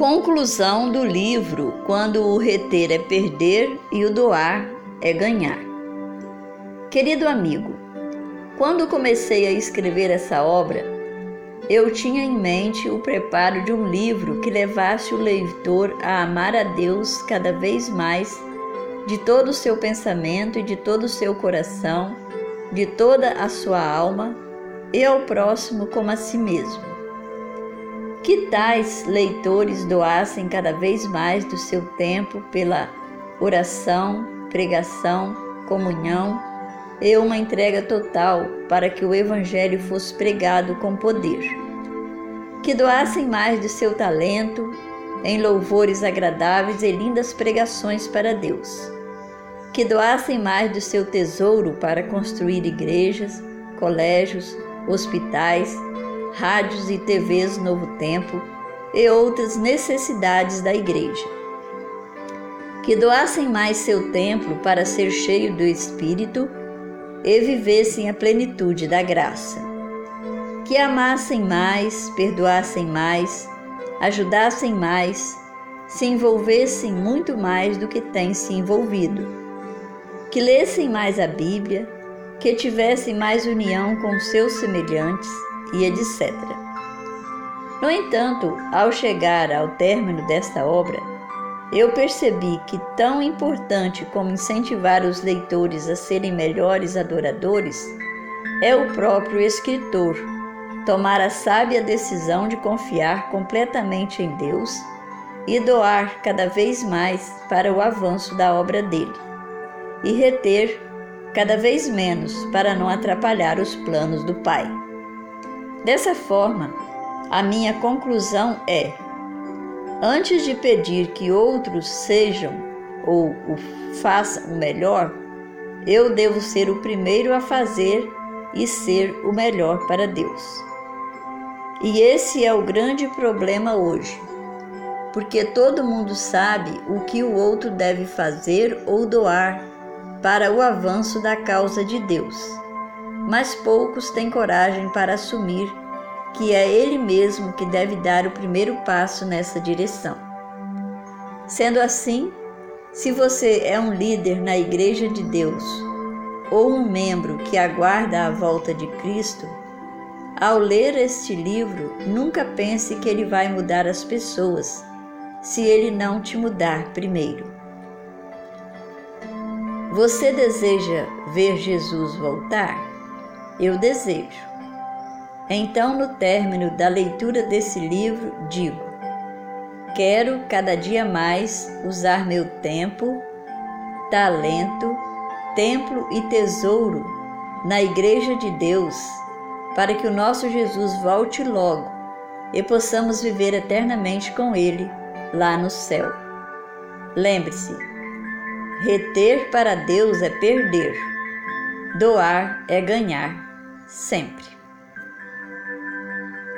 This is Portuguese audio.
Conclusão do livro: Quando o reter é perder e o doar é ganhar. Querido amigo, quando comecei a escrever essa obra, eu tinha em mente o preparo de um livro que levasse o leitor a amar a Deus cada vez mais, de todo o seu pensamento e de todo o seu coração, de toda a sua alma, e ao próximo como a si mesmo. Que tais leitores doassem cada vez mais do seu tempo pela oração, pregação, comunhão e uma entrega total para que o Evangelho fosse pregado com poder. Que doassem mais do seu talento em louvores agradáveis e lindas pregações para Deus. Que doassem mais do seu tesouro para construir igrejas, colégios, hospitais, rádios e TVs Novo Tempo e outras necessidades da igreja. Que doassem mais seu templo para ser cheio do Espírito e vivessem a plenitude da graça. Que amassem mais, perdoassem mais, ajudassem mais, se envolvessem muito mais do que têm se envolvido. Que lessem mais a Bíblia, que tivessem mais união com seus semelhantes e etc. No entanto, ao chegar ao término desta obra, eu percebi que, tão importante como incentivar os leitores a serem melhores adoradores, é o próprio escritor tomar a sábia decisão de confiar completamente em Deus e doar cada vez mais para o avanço da obra dele, e reter cada vez menos para não atrapalhar os planos do Pai. Dessa forma, a minha conclusão é: antes de pedir que outros sejam ou façam o melhor, eu devo ser o primeiro a fazer e ser o melhor para Deus. E esse é o grande problema hoje, porque todo mundo sabe o que o outro deve fazer ou doar para o avanço da causa de Deus mas poucos têm coragem para assumir que é ele mesmo que deve dar o primeiro passo nessa direção. Sendo assim, se você é um líder na Igreja de Deus ou um membro que aguarda a volta de Cristo, ao ler este livro, nunca pense que ele vai mudar as pessoas se ele não te mudar primeiro. Você deseja ver Jesus voltar? Eu desejo. Então, no término da leitura desse livro, digo: quero cada dia mais usar meu tempo, talento, templo e tesouro na Igreja de Deus, para que o nosso Jesus volte logo e possamos viver eternamente com Ele lá no céu. Lembre-se: reter para Deus é perder, doar é ganhar sempre.